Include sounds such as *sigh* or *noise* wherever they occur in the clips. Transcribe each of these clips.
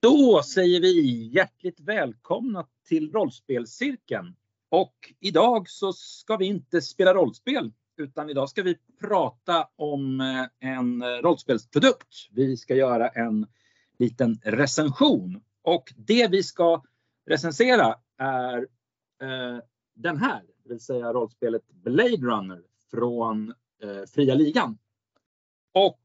Då säger vi hjärtligt välkomna till rollspelscirkeln. Och idag så ska vi inte spela rollspel utan idag ska vi prata om eh, en rollspelsprodukt. Vi ska göra en liten recension och det vi ska recensera är eh, den här, det vill säga rollspelet Blade Runner från eh, Fria Ligan. Och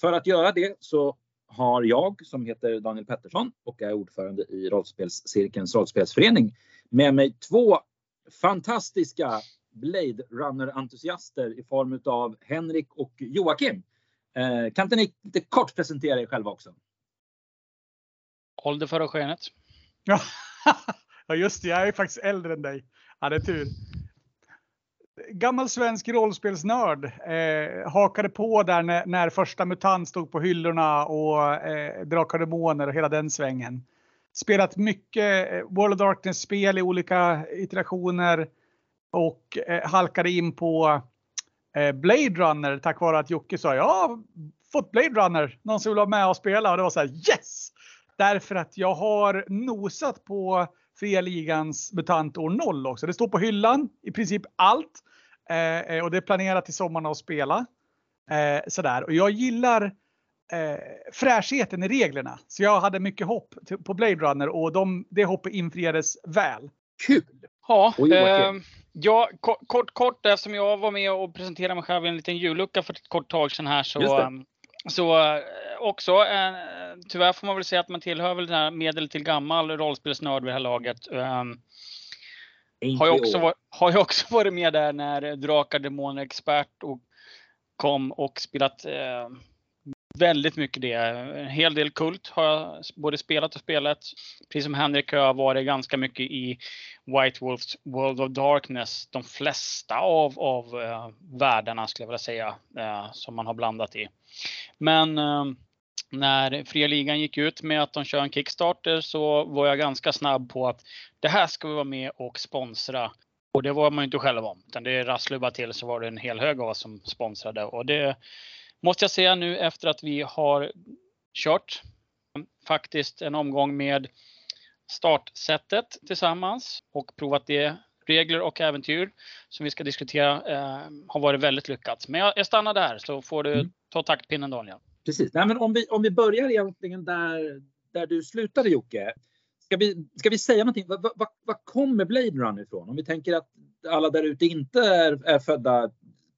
för att göra det så har jag som heter Daniel Pettersson och är ordförande i rollspelscirkelns rollspelsförening med mig två fantastiska Blade Runner-entusiaster i form av Henrik och Joakim. Eh, kan inte ni lite kort presentera er själva också? Ålder före skenet. *laughs* Ja, just det. Jag är faktiskt äldre än dig. Ja, det är tur. Gammal svensk rollspelsnörd. Eh, hakade på där när, när, första MUTANT stod på hyllorna och eh, Drakar Demoner och hela den svängen. Spelat mycket eh, World of Darkness-spel i olika iterationer och eh, halkade in på eh, Blade Runner tack vare att Jocke sa jag har fått Blade Runner. Någon som vill vara med och spela och det var så här yes! Därför att jag har nosat på Fria Ligans MUTANT år 0 också. Det står på hyllan i princip allt. Eh, och det är planerat till sommaren att spela. Eh, sådär. Och jag gillar eh, fräschheten i reglerna. Så jag hade mycket hopp på Blade Runner och de, det hoppet infriades väl. Kul! Ja, eh, ja kort, kort eftersom jag var med och presenterade mig själv i en liten jullucka för ett kort tag sedan här så, ehm, så eh, också eh, tyvärr får man väl säga att man tillhör väl den här medel till gammal rollspelsnörd vid det här laget. Um, har jag, också varit, har jag också varit med där när Drakar Demoner Expert och kom och spelat eh, väldigt mycket det. En hel del Kult har jag både spelat och spelat. Precis som Henrik har jag varit ganska mycket i White Wolfs World of Darkness. De flesta av, av eh, världarna skulle jag vilja säga eh, som man har blandat i. Men eh, när Fria Ligan gick ut med att de kör en Kickstarter så var jag ganska snabb på att det här ska vi vara med och sponsra. Och det var man ju inte själv om. Utan det rasslade bara till så var det en hel hög av oss som sponsrade. Och det måste jag säga nu efter att vi har kört faktiskt en omgång med startsättet tillsammans och provat det regler och äventyr som vi ska diskutera eh, har varit väldigt lyckat. Men jag, jag stannar där så får du mm. ta taktpinnen Daniel. Precis. Nej, men om, vi, om vi börjar egentligen där, där du slutade Jocke. Ska vi, ska vi säga någonting? Vad, vad, vad kommer Blade Runner ifrån? Om vi tänker att alla där ute inte är, är födda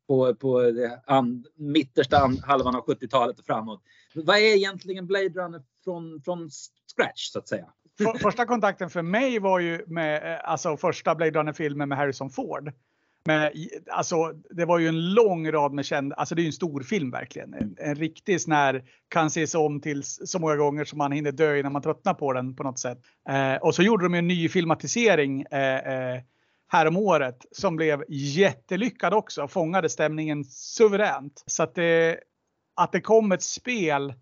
på, på an, mittersta an, halvan av 70-talet och framåt. Vad är egentligen Blade Runner från, från scratch så att säga? För, första kontakten för mig var ju med eh, alltså första Blade Runner-filmen med Harrison Ford. Men alltså, det var ju en lång rad med kända, alltså det är ju en stor film verkligen. En, en riktig sån här, kan ses om till så många gånger som man hinner dö innan man tröttnar på den på något sätt. Eh, och så gjorde de en ny filmatisering eh, eh, häromåret året som blev jättelyckad också. Fångade stämningen suveränt. Så att det, att det kom ett spel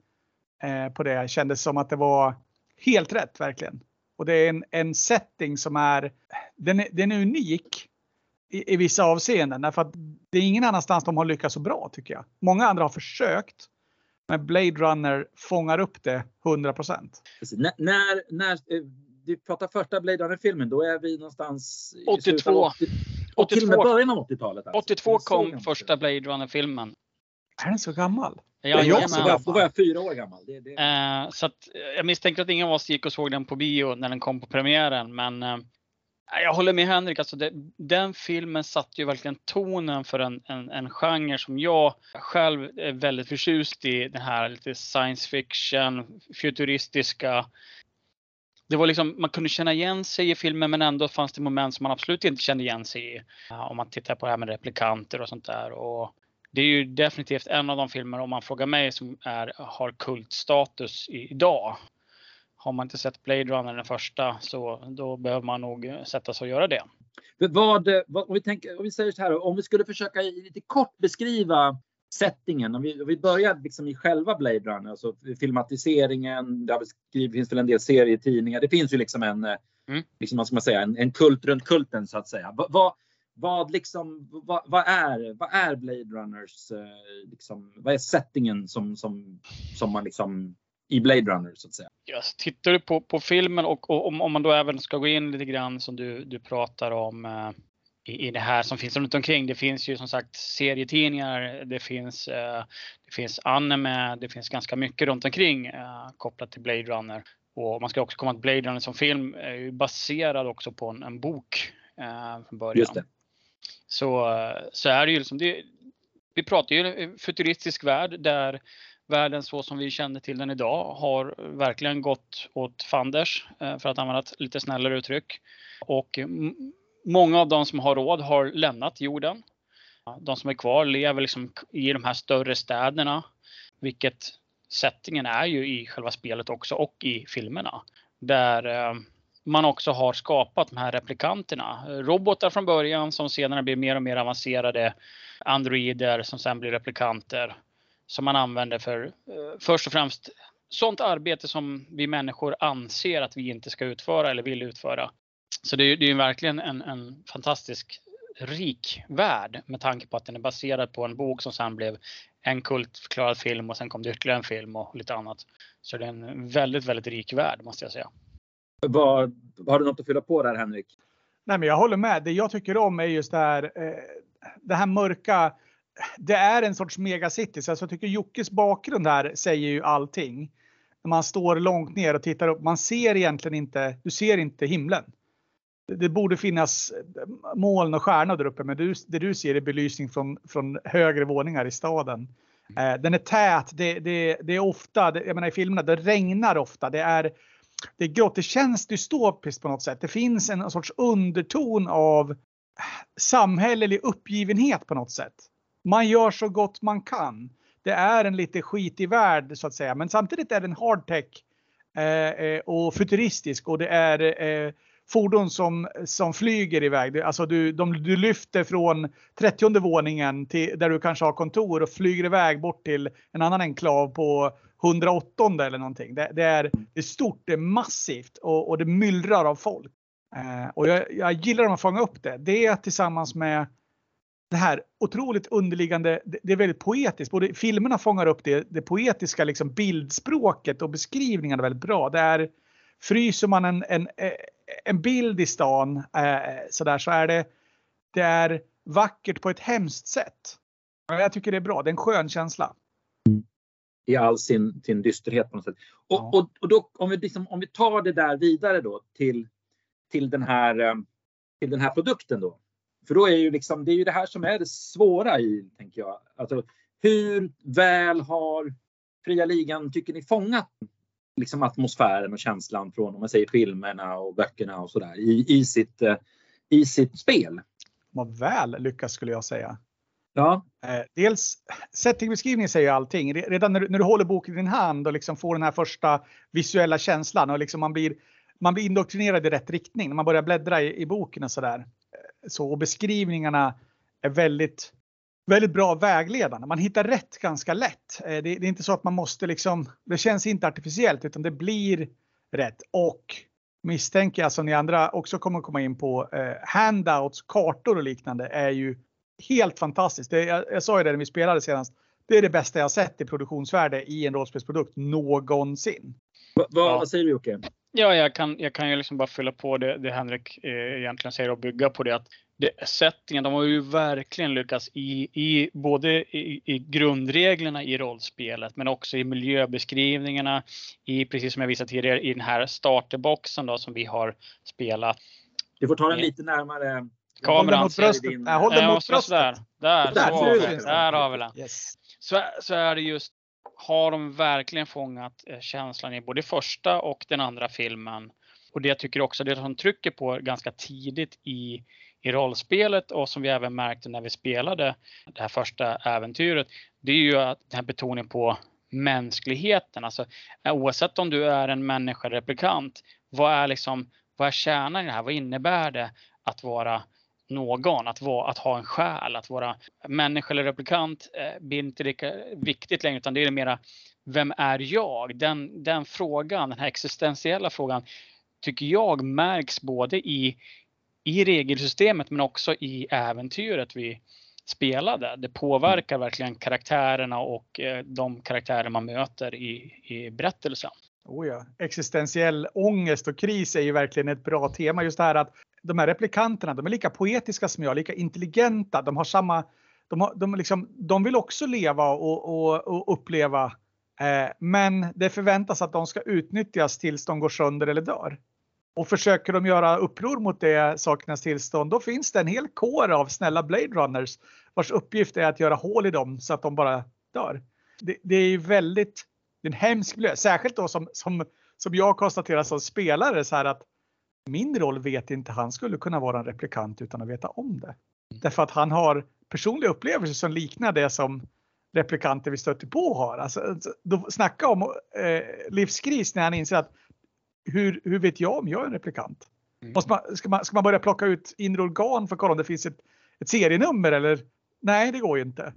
eh, på det kändes som att det var helt rätt verkligen. Och det är en, en setting som är, den är, den är unik i, i vissa avseenden. Därför att det är ingen annanstans de har lyckats så bra tycker jag. Många andra har försökt. Men Blade Runner fångar upp det 100 När, när, när eh, du pratar första Blade Runner-filmen, då är vi någonstans 82. 80, och till och med början av 80-talet. Alltså. 82 kom första Blade Runner-filmen. Är den så gammal? Ja, jag, så var, då var jag fyra år gammal. Det, det. Eh, så att, jag misstänker att ingen av oss gick och såg den på bio när den kom på premiären. Men eh, jag håller med Henrik. Alltså det, den filmen satte ju verkligen tonen för en, en, en genre som jag själv är väldigt förtjust i. Den här lite science fiction, futuristiska. Det var liksom, man kunde känna igen sig i filmen men ändå fanns det moment som man absolut inte kände igen sig i. Om man tittar på det här med replikanter och sånt där. Och det är ju definitivt en av de filmer, om man frågar mig, som är, har kultstatus idag har man inte sett Blade Runner den första så då behöver man nog sätta sig och göra det. Vad, vad, om, vi tänker, om vi säger så här, om vi skulle försöka lite kort beskriva settingen. Om vi, om vi börjar liksom i själva Blade Runner, alltså filmatiseringen. Det finns väl en del serietidningar. Det finns ju liksom en, mm. liksom, vad ska man säga, en, en kult runt kulten så att säga. Vad, vad, liksom, vad, vad, är, vad är Blade Runners, liksom, vad är settingen som, som, som man liksom i Blade Runner så att säga. Yes. Tittar du på, på filmen och, och om, om, man då även ska gå in lite grann som du, du pratar om eh, i, i det här som finns runt omkring. Det finns ju som sagt serietidningar, det finns, eh, det finns anime, det finns ganska mycket runt omkring eh, kopplat till Blade Runner. Och man ska också komma att Blade Runner som film är ju baserad också på en, en bok eh, från början. Just det. Så, så är det ju liksom, det, vi pratar ju futuristisk värld där världen så som vi känner till den idag har verkligen gått åt fanders eh, för att använda ett lite snällare uttryck. Och många av de som har råd har lämnat jorden. De som är kvar lever liksom i de här större städerna, vilket settingen är ju i själva spelet också och i filmerna. Där eh, man också har skapat de här replikanterna. Robotar från början som senare blir mer och mer avancerade. Androider som sen blir replikanter. Som man använder för eh, först och främst sånt arbete som vi människor anser att vi inte ska utföra eller vill utföra. Så det är, det är verkligen en, en fantastisk rik värld med tanke på att den är baserad på en bok som sen blev en kultförklarad film och sen kom det ytterligare en film och lite annat. Så det är en väldigt, väldigt rik värld måste jag säga. Vad, har du något att fylla på där Henrik? Nej, men jag håller med. Det jag tycker om är just det här, eh, det här mörka. Det är en sorts megacity. Så jag tycker Jockes bakgrund här säger ju allting. När man står långt ner och tittar upp. Man ser egentligen inte, du ser inte himlen. Det borde finnas moln och stjärnor där uppe, men du, det du ser är belysning från, från högre våningar i staden. Eh, den är tät, det, det, det är ofta, det, jag menar i filmerna, det regnar ofta. Det är, det är grått, det känns dystopiskt på något sätt. Det finns en sorts underton av samhällelig uppgivenhet på något sätt. Man gör så gott man kan. Det är en lite skitig värld så att säga, men samtidigt är den hardtech eh, eh, och futuristisk och det är eh, fordon som, som flyger iväg. Alltså du, de, du lyfter från 30 våningen till, där du kanske har kontor och flyger iväg bort till en annan enklav på 108 eller någonting. Det, det, är, det är stort, det är massivt och, och det myllrar av folk. Eh, och jag, jag gillar att fånga upp det. Det tillsammans med det här otroligt underliggande, det, det är väldigt poetiskt. Både filmerna fångar upp det, det poetiska liksom bildspråket och beskrivningarna väldigt bra. Det är, fryser man en, en, en bild i stan eh, så där så är det, det är vackert på ett hemskt sätt. Jag tycker det är bra, det är en skön känsla i all sin, sin dysterhet på något sätt. Och, ja. och, och då, om, vi liksom, om vi tar det där vidare då till, till, den här, eh, till den här produkten då. För då är ju liksom, det är ju det här som är det svåra i, tänker jag. Alltså, hur väl har fria ligan, tycker ni, fångat liksom atmosfären och känslan från, om man säger filmerna och böckerna och sådär i, i, sitt, eh, i sitt spel? Vad väl lyckas skulle jag säga. Ja. Eh, dels settingbeskrivningen säger allting. Redan när du, när du håller boken i din hand och liksom får den här första visuella känslan och liksom man blir man blir indoktrinerad i rätt riktning när man börjar bläddra i, i boken och sådär. Eh, så och beskrivningarna är väldigt, väldigt bra vägledande. Man hittar rätt ganska lätt. Eh, det, det, är inte så att man måste liksom, det känns inte artificiellt utan det blir rätt. Och misstänker jag som ni andra också kommer komma in på, eh, handouts, kartor och liknande är ju helt fantastiskt. Det, jag, jag sa ju det när vi spelade senast. Det är det bästa jag sett i produktionsvärde i en rollspelsprodukt någonsin. Va, va, ja. Vad säger du Jocke? Ja, jag kan, jag kan ju liksom bara fylla på det, det Henrik eh, egentligen säger och bygga på det. att det, Settingen, de har ju verkligen lyckats i, i både i, i, grundreglerna i rollspelet men också i miljöbeskrivningarna. I, precis som jag visade tidigare, i den här starterboxen då som vi har spelat. Du får ta den lite närmare Kameran mot bröstet. Din... Nej, håll den mot bröstet. Där, där, där, så har vi, där har vi den. Yes. Så, så är det just, har de verkligen fångat eh, känslan i både första och den andra filmen. Och det jag tycker också, det som trycker på ganska tidigt i, i rollspelet och som vi även märkte när vi spelade det här första äventyret, det är ju att den här betoningen på mänskligheten. Alltså oavsett om du är en människoreplikant, vad är liksom, vad är kärnan i det här? Vad innebär det att vara någon, att, vara, att ha en själ, att vara människa eller replikant eh, blir inte lika viktigt längre utan det är mera vem är jag? Den, den frågan, den här existentiella frågan tycker jag märks både i, i regelsystemet men också i äventyret vi, spelade. Det påverkar verkligen karaktärerna och eh, de karaktärer man möter i, i berättelsen. Oh ja. Existentiell ångest och kris är ju verkligen ett bra tema. Just det här att de här replikanterna, de är lika poetiska som jag, lika intelligenta. De har samma, de, har, de, liksom, de vill också leva och, och, och uppleva. Eh, men det förväntas att de ska utnyttjas tills de går sönder eller dör. Och försöker de göra uppror mot det sakernas tillstånd, då finns det en hel kår av snälla Blade Runners vars uppgift är att göra hål i dem så att de bara dör. Det, det är väldigt, det är en hemsk miljö, särskilt då som, som, som jag konstaterar som spelare så här att min roll vet inte han skulle kunna vara en replikant utan att veta om det. Därför att han har personliga upplevelser som liknar det som replikanter vi stöter på har. Alltså, då snacka om eh, livskris när han inser att hur, hur vet jag om jag är en replikant? Mm. Måste man, ska, man, ska man börja plocka ut inre organ för att kolla om det finns ett, ett serienummer eller? Nej, det går ju inte.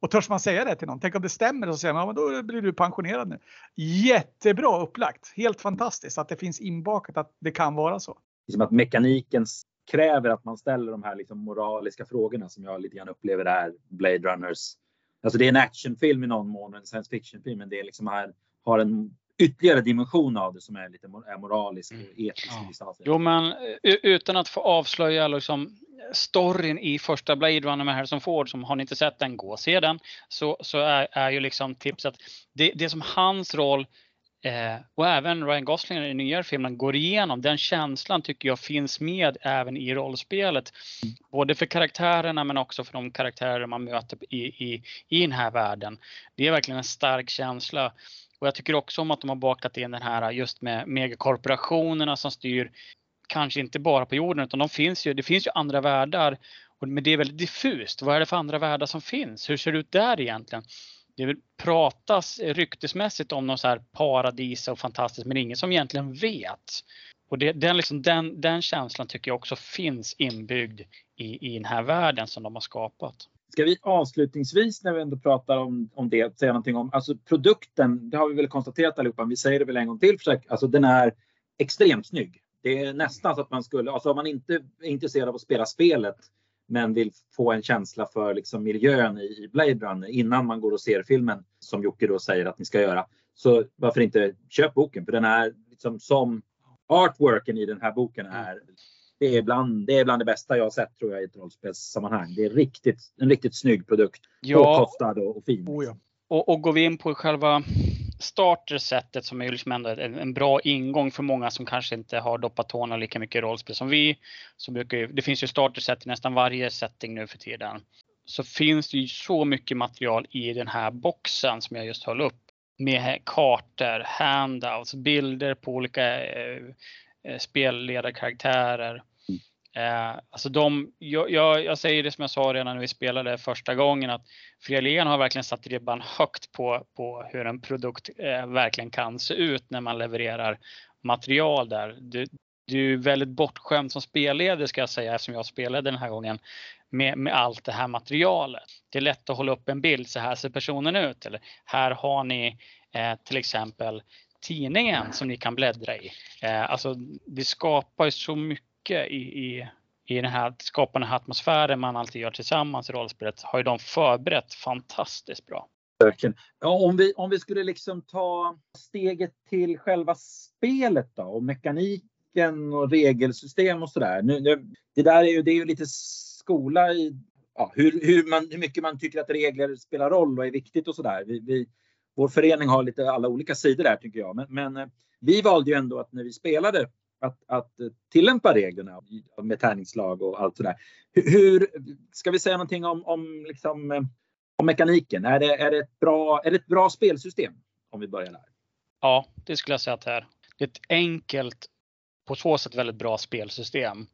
Och törs man säga det till någon? Tänk om det stämmer och så säger man, ja, men då blir du pensionerad nu. Jättebra upplagt, helt fantastiskt att det finns inbakat att det kan vara så. Som att mekaniken kräver att man ställer de här liksom moraliska frågorna som jag lite grann upplever är Blade Runners. Alltså det är en actionfilm i någon mån, en science fiction-film, men det är liksom här, har en ytterligare dimension av det som är lite är moralisk och mm. etisk. Ja. Jo, men utan att få avslöja liksom storyn i första Blade Runner med Harrison Ford, som har ni inte sett den, gå och se den. Så, så är, är ju liksom tipset, det, det som hans roll eh, och även Ryan Gosling i den nyare filmen går igenom, den känslan tycker jag finns med även i rollspelet. Mm. Både för karaktärerna men också för de karaktärer man möter i, i, i den här världen. Det är verkligen en stark känsla. Och jag tycker också om att de har bakat in den här just med megakorporationerna som styr kanske inte bara på jorden utan de finns ju, det finns ju andra världar. Men det är väldigt diffust. Vad är det för andra världar som finns? Hur ser det ut där egentligen? Det pratas ryktesmässigt om något så här paradis och fantastiskt men ingen som egentligen vet. Och det, den, liksom, den, den känslan tycker jag också finns inbyggd i, i den här världen som de har skapat. Ska vi avslutningsvis när vi ändå pratar om, om det säga någonting om alltså produkten. Det har vi väl konstaterat allihopa. Vi säger det väl en gång till. Alltså den är extremt snygg. Det är nästan så att man skulle, alltså om man inte är intresserad av att spela spelet men vill få en känsla för liksom miljön i Blade Runner innan man går och ser filmen som Jocke då säger att ni ska göra. Så varför inte köp boken? För den är liksom som artworken i den här boken är det är, bland, det är bland det bästa jag har sett tror jag i ett rollspelssammanhang. Det är riktigt, en riktigt snygg produkt. Ja. Påkostad och, och fin. Oh ja. och, och går vi in på själva startersättet som är liksom ändå en, en, bra ingång för många som kanske inte har doppat tårna lika mycket i rollspel som vi. Så brukar, det finns ju startersätt i nästan varje setting nu för tiden. Så finns det ju så mycket material i den här boxen som jag just höll upp. Med kartor, handouts, bilder på olika eh, eh spelledarkaraktärer. Eh, alltså de, jag, jag, jag, säger det som jag sa redan när vi spelade första gången att Frelén har verkligen satt ribban högt på, på hur en produkt eh, verkligen kan se ut när man levererar material där. Du, du är väldigt bortskämd som spelledare ska jag säga eftersom jag spelade den här gången med, med allt det här materialet. Det är lätt att hålla upp en bild, så här ser personen ut. Eller här har ni eh, till exempel tidningen som ni kan bläddra i. Eh, alltså det skapar ju så mycket mycket i, i, i den här skapande atmosfären man alltid gör tillsammans i rollspelet har ju de förberett fantastiskt bra. Ja, om, vi, om vi skulle liksom ta steget till själva spelet då och mekaniken och regelsystem och sådär. Det där är ju, det är ju lite skola i ja, hur, hur, man, hur mycket man tycker att regler spelar roll och är viktigt och sådär. Vi, vi, vår förening har lite alla olika sidor där tycker jag. Men, men eh, vi valde ju ändå att när vi spelade att, att tillämpa reglerna med tärningslag och allt sådär. Hur, ska vi säga någonting om, om, liksom, om mekaniken? Är det, är, det ett bra, är det ett bra spelsystem? Om vi börjar där. Ja, det skulle jag säga att det är. Det är ett enkelt, på så sätt väldigt bra spelsystem.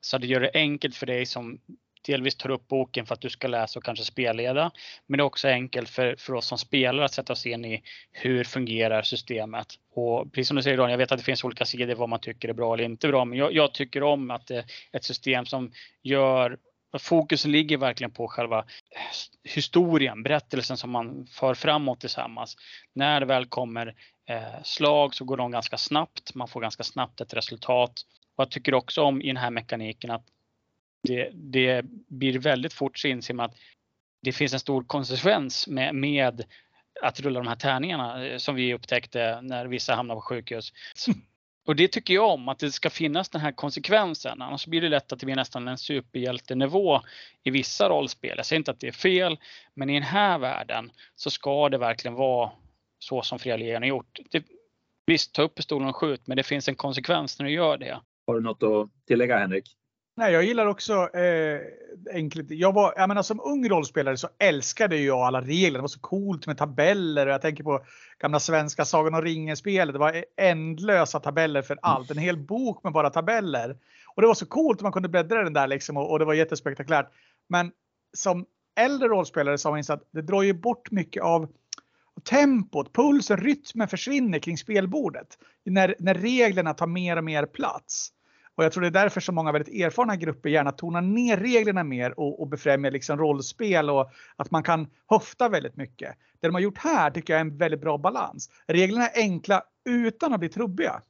Så det gör det enkelt för dig som delvis tar upp boken för att du ska läsa och kanske spelleda. Men det är också enkelt för, för oss som spelare att sätta oss in i hur fungerar systemet. Och precis som du säger Daniel, jag vet att det finns olika sidor vad man tycker är bra eller inte bra. Men jag, jag tycker om att det är ett system som gör Fokus ligger verkligen på själva historien, berättelsen som man för framåt tillsammans. När det väl kommer eh, slag så går de ganska snabbt. Man får ganska snabbt ett resultat. Och jag tycker också om i den här mekaniken att det, det blir väldigt fort så inser man att det finns en stor konsekvens med, med att rulla de här tärningarna eh, som vi upptäckte när vissa hamnar på sjukhus. *laughs* Och det tycker jag om, att det ska finnas den här konsekvensen. Annars blir det lätt att det blir nästan en superhjältenivå i vissa rollspel. Jag säger inte att det är fel, men i den här världen så ska det verkligen vara så som har gjort. Det, visst, ta upp pistolen och skjut, men det finns en konsekvens när du gör det. Har du något att tillägga Henrik? Nej, jag gillar också eh, enkelt. Jag var, jag menar, som ung rollspelare så älskade jag alla regler. Det var så coolt med tabeller och jag tänker på gamla svenska Sagan om ringen-spelet. Det var ändlösa tabeller för allt. En hel bok med bara tabeller. Och det var så coolt att man kunde bläddra den där liksom och, och det var jättespektakulärt. Men som äldre rollspelare så har man insett att det drar ju bort mycket av tempot, pulsen, rytmen försvinner kring spelbordet. När, när reglerna tar mer och mer plats. Och jag tror det är därför så många väldigt erfarna grupper gärna tonar ner reglerna mer och, och befrämjar liksom rollspel och att man kan höfta väldigt mycket. Det de har gjort här tycker jag är en väldigt bra balans. Reglerna är enkla utan att bli trubbiga.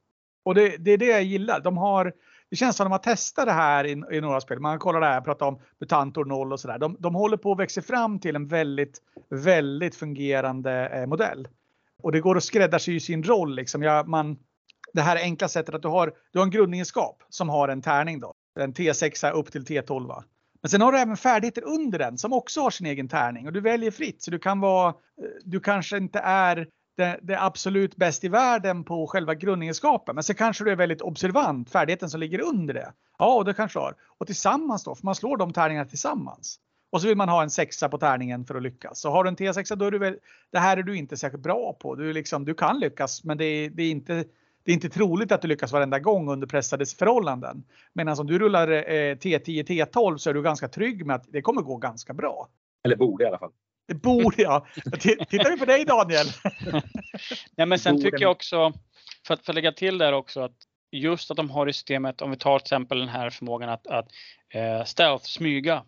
Och det, det är det jag gillar. De har, det känns som att de har testat det här i, i några spel. Man kollar det här, pratar om Mutantor 0 och sådär. De, de håller på att växa fram till en väldigt, väldigt fungerande eh, modell. Och det går att skräddarsy sin roll. Liksom. Jag, man, det här enkla sättet att du har, du har en grundegenskap som har en tärning då. En T6 upp till T12. Men sen har du även färdigheter under den som också har sin egen tärning och du väljer fritt. Så du kan vara, du kanske inte är det, det absolut bäst i världen på själva grundegenskapen. Men sen kanske du är väldigt observant, färdigheten som ligger under det. Ja, och det kanske du har. Och tillsammans då, för man slår de tärningarna tillsammans. Och så vill man ha en sexa på tärningen för att lyckas. Så har du en T6 då är du väl, det här är du inte särskilt bra på. Du, liksom, du kan lyckas men det är, det är inte det är inte troligt att du lyckas varenda gång under pressade förhållanden. Medan om du rullar eh, T10, T12 så är du ganska trygg med att det kommer gå ganska bra. Eller borde i alla fall. Det borde jag. Tittar vi på dig Daniel. *laughs* Nej, men sen tycker jag också, för att, för att lägga till där också, att just att de har i systemet, om vi tar till exempel den här förmågan att, att eh, stealth, smyga,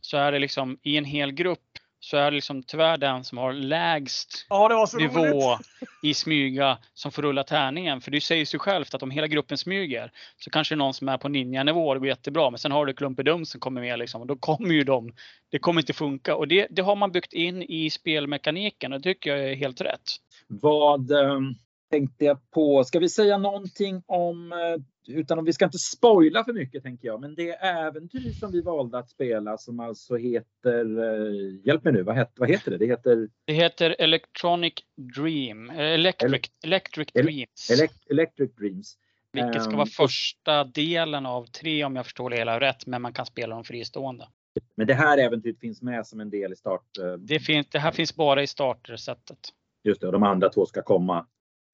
så är det liksom i en hel grupp så är det liksom tyvärr den som har lägst ja, nivå roligt. i smyga som får rulla tärningen. För det säger sig självt att om hela gruppen smyger så kanske det är någon som är på ninja-nivå det går jättebra. Men sen har du klumpedum som kommer med liksom, och då kommer ju de. Det kommer inte funka och det, det har man byggt in i spelmekaniken och det tycker jag är helt rätt. Vad um, tänkte jag på? Ska vi säga någonting om uh, utan vi ska inte spoila för mycket tänker jag, men det äventyr som vi valde att spela som alltså heter, eh, hjälp mig nu, vad heter, vad heter det? Det heter? Det heter Electronic Dream, eh, Electric, Electric Dreams. Electric Dreams. Vilket ska vara ehm, första delen av tre om jag förstår det hela rätt, men man kan spela dem fristående. Men det här äventyret finns med som en del i start? Eh, det, finns, det här finns bara i startersättet. Just det, och de andra två ska komma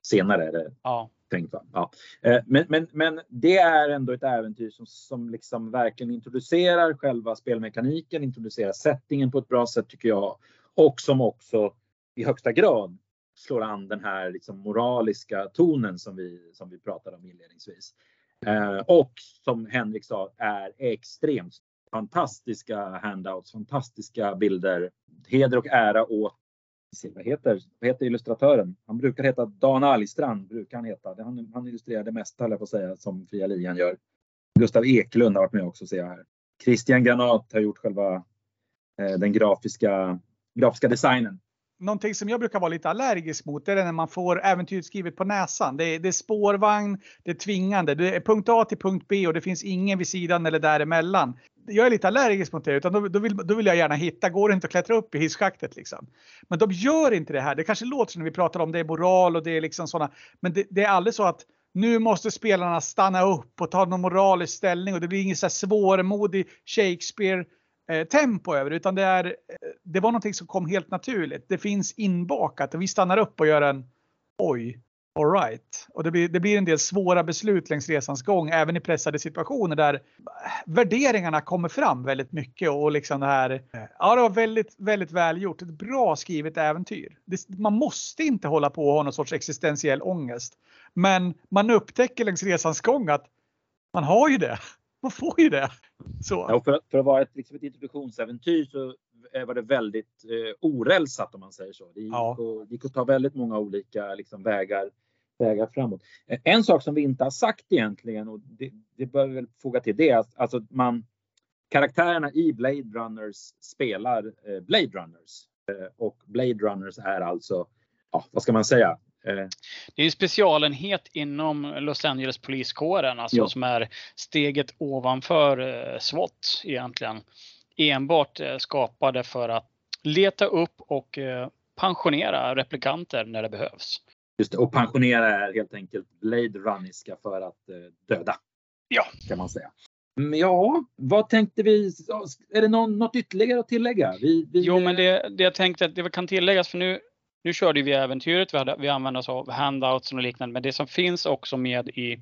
senare? Eller? Ja tänkt. Ja. Eh, men, men, men det är ändå ett äventyr som, som liksom verkligen introducerar själva spelmekaniken, introducerar settingen på ett bra sätt tycker jag. Och som också i högsta grad slår an den här liksom moraliska tonen som vi, som vi pratade om inledningsvis. Eh, och som Henrik sa är extremt fantastiska handouts, fantastiska bilder. Heder och ära åt vad heter, vad heter illustratören? Han brukar heta Dan Algstrand. Brukar han, heta. Han, han illustrerar det mesta, höll jag på att säga, som Fria Lian gör. Gustav Eklund har varit med också ser jag här. Christian Granat har gjort själva eh, den grafiska, grafiska designen någonting som jag brukar vara lite allergisk mot det är när man får äventyret skrivet på näsan. Det är, det är spårvagn, det är tvingande. Det är punkt A till punkt B och det finns ingen vid sidan eller däremellan. Jag är lite allergisk mot det utan då, då, vill, då vill jag gärna hitta, går det inte att klättra upp i hisschaktet liksom. Men de gör inte det här. Det kanske låter som när vi pratar om det är moral och det är liksom sådana. Men det, det är aldrig så att nu måste spelarna stanna upp och ta någon moralisk ställning och det blir ingen så här svårmodig Shakespeare Eh, tempo över utan det, är, eh, det var någonting som kom helt naturligt. Det finns inbakat och vi stannar upp och gör en oj, alright. Och det blir, det blir en del svåra beslut längs resans gång, även i pressade situationer där eh, värderingarna kommer fram väldigt mycket och liksom det här. Eh, ja, det var väldigt, väldigt välgjort. Ett bra skrivet äventyr. Det, man måste inte hålla på och ha någon sorts existentiell ångest, men man upptäcker längs resans gång att man har ju det. *laughs* Man får ju det. Så. Ja, för, för, att vara ett, liksom ett introduktionsäventyr så var det väldigt eh, orälsat om man säger så. Det gick, ja. och, gick att ta väldigt många olika liksom, vägar, vägar framåt. Eh, en sak som vi inte har sagt egentligen och det, det bör vi väl foga till det är att alltså, man karaktärerna i Blade Runners spelar eh, Blade Runners. Eh, och Blade Runners är alltså, ja, vad ska man säga? Eh, det är en specialenhet inom Los Angeles poliskåren, alltså ja. som är steget ovanför eh, SWAT egentligen. Enbart eh, skapade för att leta upp och pensionera replikanter när det behövs. Just det, och pensionera är helt enkelt Blade Runniska för att döda. Ja. Kan man säga. Mm, ja, vad tänkte vi? Är det något ytterligare att tillägga? Vi, vi... Jo, men det, det jag tänkte att det kan tilläggas för nu, nu körde vi äventyret. Vi, hade, vi använde oss av handouts och liknande, men det som finns också med i,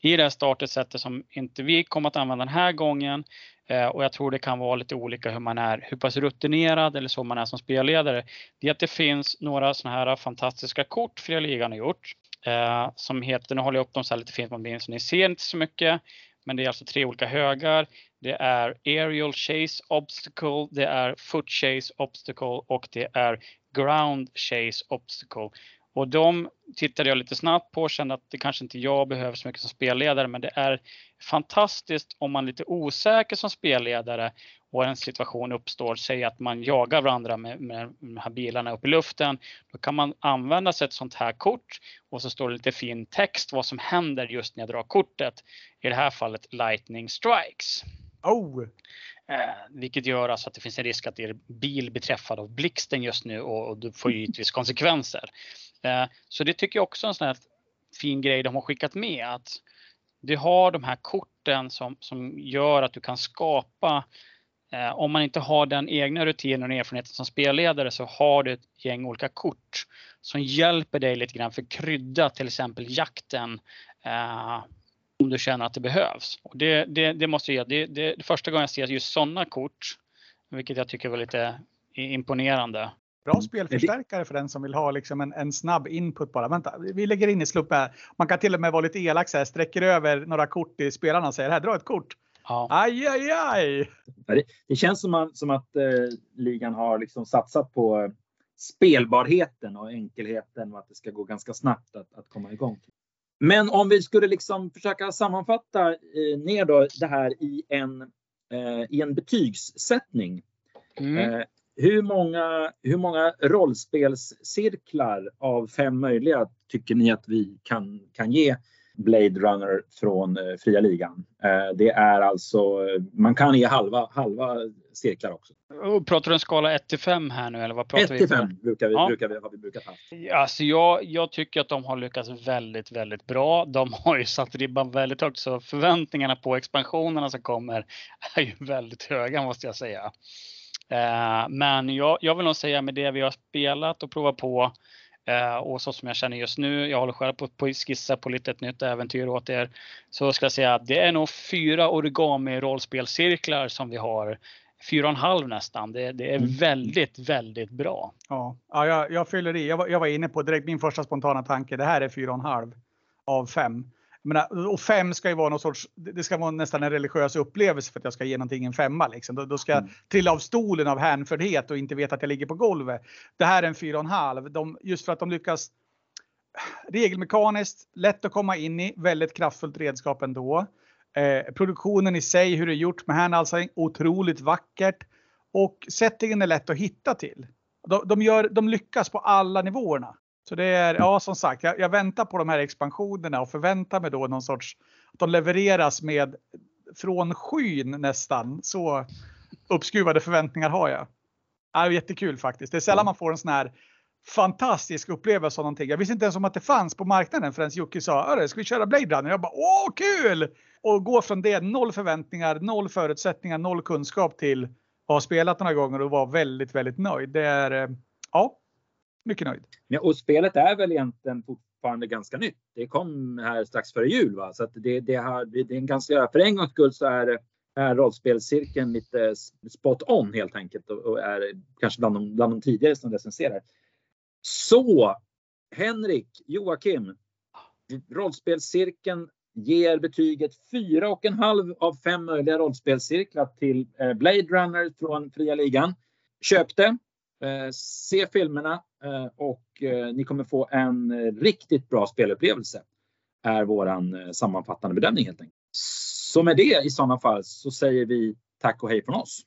i det här startersättet som inte vi kommer att använda den här gången eh, och jag tror det kan vara lite olika hur man är, hur pass rutinerad eller så man är som spelledare. Det är att det finns några sådana här fantastiska kort fria ligan har gjort eh, som heter, nu håller jag upp dem så här lite fint på bild så ni ser inte så mycket. Men det är alltså tre olika högar. Det är aerial chase obstacle, det är foot chase obstacle och det är ground chase obstacle. Och de tittade jag lite snabbt på och kände att det kanske inte jag behöver så mycket som spelledare, men det är fantastiskt om man är lite osäker som spelledare och en situation uppstår, säg att man jagar varandra med, med de här bilarna upp i luften. Då kan man använda sig ett sånt här kort och så står det lite fin text vad som händer just när jag drar kortet. I det här fallet Lightning Strikes. Oh. Eh, vilket gör alltså att det finns en risk att er bil blir träffad av blixten just nu och, och du får givetvis konsekvenser. Eh, så det tycker jag också är en sån här fin grej de har skickat med. att Du har de här korten som, som gör att du kan skapa eh, om man inte har den egna rutinen och erfarenheten som spelledare så har du ett gäng olika kort som hjälper dig lite grann för att krydda till exempel jakten eh, om du känner att det behövs. Och det, det, det måste jag det, det, det första gången jag ser just sådana kort, vilket jag tycker var lite imponerande. Bra spelförstärkare för den som vill ha liksom en, en snabb input bara. Vänta, vi lägger in i slupp här. Man kan till och med vara lite elak så här, sträcker över några kort i spelarna och säger här, dra ett kort. Ja. Aj, aj, aj! Det, det känns som, man, som att eh, ligan har liksom satsat på eh, spelbarheten och enkelheten och att det ska gå ganska snabbt att, att komma igång. Men om vi skulle liksom försöka sammanfatta eh, ner då det här i en, eh, i en betygssättning. Mm. Eh, hur många, hur många rollspelscirklar av fem möjliga tycker ni att vi kan, kan ge Blade Runner från eh, fria ligan? Eh, det är alltså, man kan ge halva, halva cirklar också. Och pratar du en skala 1 till 5 här nu eller vad pratar 1 till 5 brukar vi, ja. brukar vi, har vi brukat ha. Alltså jag, jag tycker att de har lyckats väldigt, väldigt bra. De har ju satt ribban väldigt högt så förväntningarna på expansionerna som kommer *laughs* är ju väldigt höga måste jag säga. Eh, men jag, jag vill nog säga med det vi har spelat och provat på eh, och så som jag känner just nu, jag håller själv på att skissa på lite ett nytt äventyr åt er. Så ska jag säga att det är nog fyra origami rollspelcirklar som vi har. Fyra och en halv nästan. Det, det är mm. väldigt, väldigt bra. Ja, ja jag, jag fyller i. Jag var, jag var inne på direkt min första spontana tanke. Det här är fyra och en halv av fem menar, och fem ska ju vara någon sorts, det ska vara nästan en religiös upplevelse för att jag ska ge någonting en femma. Liksom. Då, då ska jag mm. trilla av stolen av hänfördhet och inte veta att jag ligger på golvet. Det här är en fyra och en halv. De, just för att de lyckas regelmekaniskt, lätt att komma in i, väldigt kraftfullt redskap ändå. Eh, produktionen i sig, hur det är gjort med handhalsing, otroligt vackert. Och settingen är lätt att hitta till. De, de, gör, de lyckas på alla nivåerna. Så det är, ja som sagt, jag, jag, väntar på de här expansionerna och förväntar mig då någon sorts, att de levereras med från skyn nästan. Så uppskruvade förväntningar har jag. Är jättekul faktiskt. Det är sällan man får en sån här fantastisk upplevelse av någonting. Jag visste inte ens om att det fanns på marknaden förrän Jocke sa, ska vi köra Blade Runner? Jag bara, åh kul! Och gå från det, noll förväntningar, noll förutsättningar, noll kunskap till att ha spelat några gånger och vara väldigt, väldigt nöjd. Det är, eh, ja, mycket nöjd. Ja, och spelet är väl egentligen fortfarande ganska nytt. Det kom här strax före jul. Va? Så att det, det, här, det är en ganska, för en gångs skull så är, är rollspelscirkeln lite spot on helt enkelt och, och är kanske bland de, bland de tidigare som recenserar. Så Henrik, Joakim, rollspelscirkeln ger betyget 4,5 av 5 möjliga rollspelscirklar till eh, Blade Runner från Fria Ligan. Köp det! Eh, se filmerna eh, och ni kommer få en riktigt bra spelupplevelse. Är våran sammanfattande bedömning helt enkelt. Så med det i sådana fall så säger vi tack och hej från oss.